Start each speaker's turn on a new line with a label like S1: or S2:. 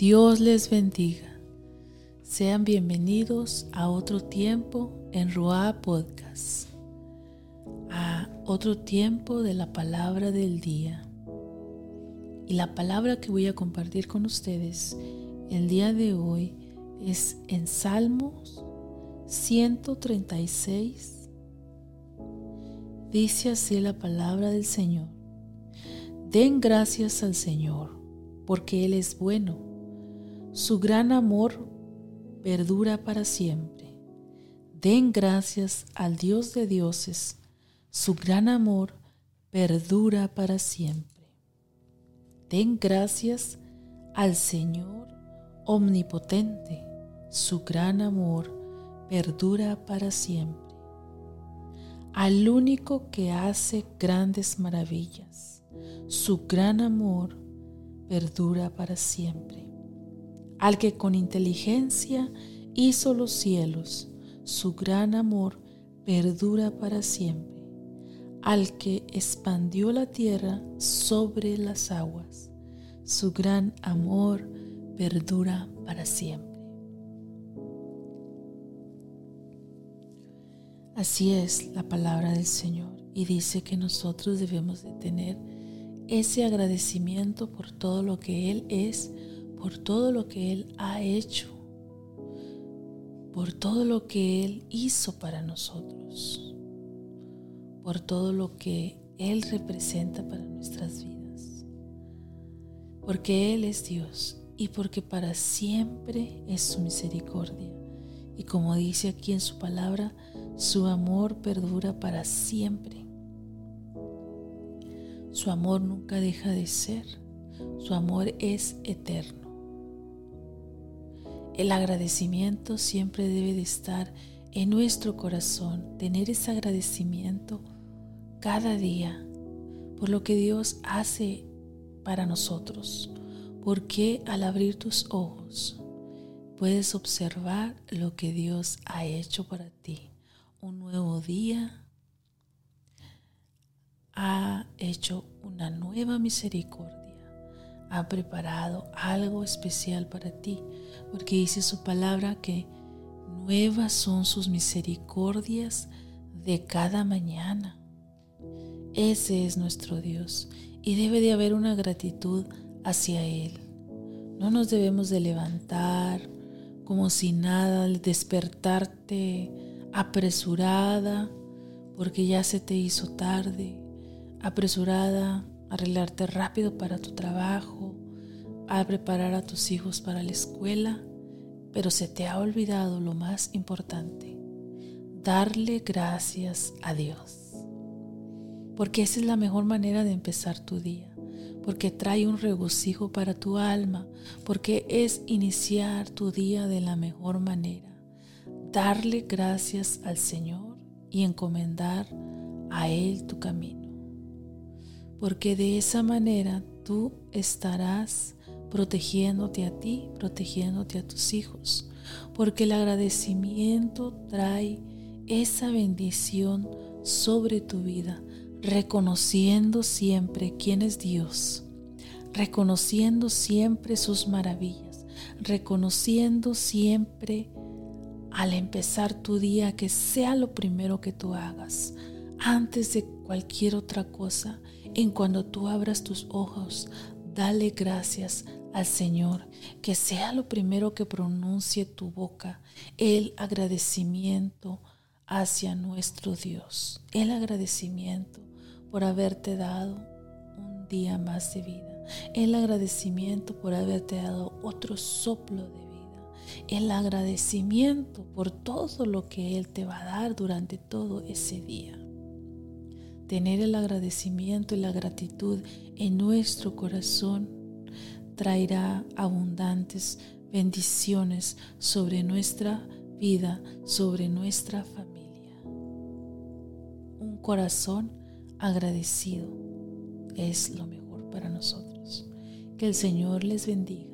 S1: Dios les bendiga. Sean bienvenidos a otro tiempo en Ruá Podcast, a otro tiempo de la palabra del día. Y la palabra que voy a compartir con ustedes el día de hoy es en Salmos 136. Dice así la palabra del Señor. Den gracias al Señor, porque Él es bueno su gran amor perdura para siempre. Den gracias al Dios de dioses. Su gran amor perdura para siempre. Den gracias al Señor omnipotente. Su gran amor perdura para siempre. Al único que hace grandes maravillas. Su gran amor perdura para siempre al que con inteligencia hizo los cielos, su gran amor perdura para siempre, al que expandió la tierra sobre las aguas, su gran amor perdura para siempre. Así es la palabra del Señor y dice que nosotros debemos de tener ese agradecimiento por todo lo que Él es, por todo lo que Él ha hecho, por todo lo que Él hizo para nosotros, por todo lo que Él representa para nuestras vidas. Porque Él es Dios y porque para siempre es su misericordia. Y como dice aquí en su palabra, su amor perdura para siempre. Su amor nunca deja de ser. Su amor es eterno. El agradecimiento siempre debe de estar en nuestro corazón, tener ese agradecimiento cada día por lo que Dios hace para nosotros, porque al abrir tus ojos puedes observar lo que Dios ha hecho para ti. Un nuevo día ha hecho una nueva misericordia ha preparado algo especial para ti, porque dice su palabra que nuevas son sus misericordias de cada mañana. Ese es nuestro Dios y debe de haber una gratitud hacia Él. No nos debemos de levantar como si nada, despertarte apresurada porque ya se te hizo tarde, apresurada arreglarte rápido para tu trabajo, a preparar a tus hijos para la escuela, pero se te ha olvidado lo más importante, darle gracias a Dios. Porque esa es la mejor manera de empezar tu día, porque trae un regocijo para tu alma, porque es iniciar tu día de la mejor manera, darle gracias al Señor y encomendar a Él tu camino porque de esa manera tú estarás protegiéndote a ti, protegiéndote a tus hijos, porque el agradecimiento trae esa bendición sobre tu vida, reconociendo siempre quién es Dios, reconociendo siempre sus maravillas, reconociendo siempre al empezar tu día que sea lo primero que tú hagas, antes de cualquier otra cosa, en cuando tú abras tus ojos, dale gracias al Señor, que sea lo primero que pronuncie tu boca, el agradecimiento hacia nuestro Dios, el agradecimiento por haberte dado un día más de vida, el agradecimiento por haberte dado otro soplo de vida, el agradecimiento por todo lo que Él te va a dar durante todo ese día. Tener el agradecimiento y la gratitud en nuestro corazón traerá abundantes bendiciones sobre nuestra vida, sobre nuestra familia. Un corazón agradecido es lo mejor para nosotros. Que el Señor les bendiga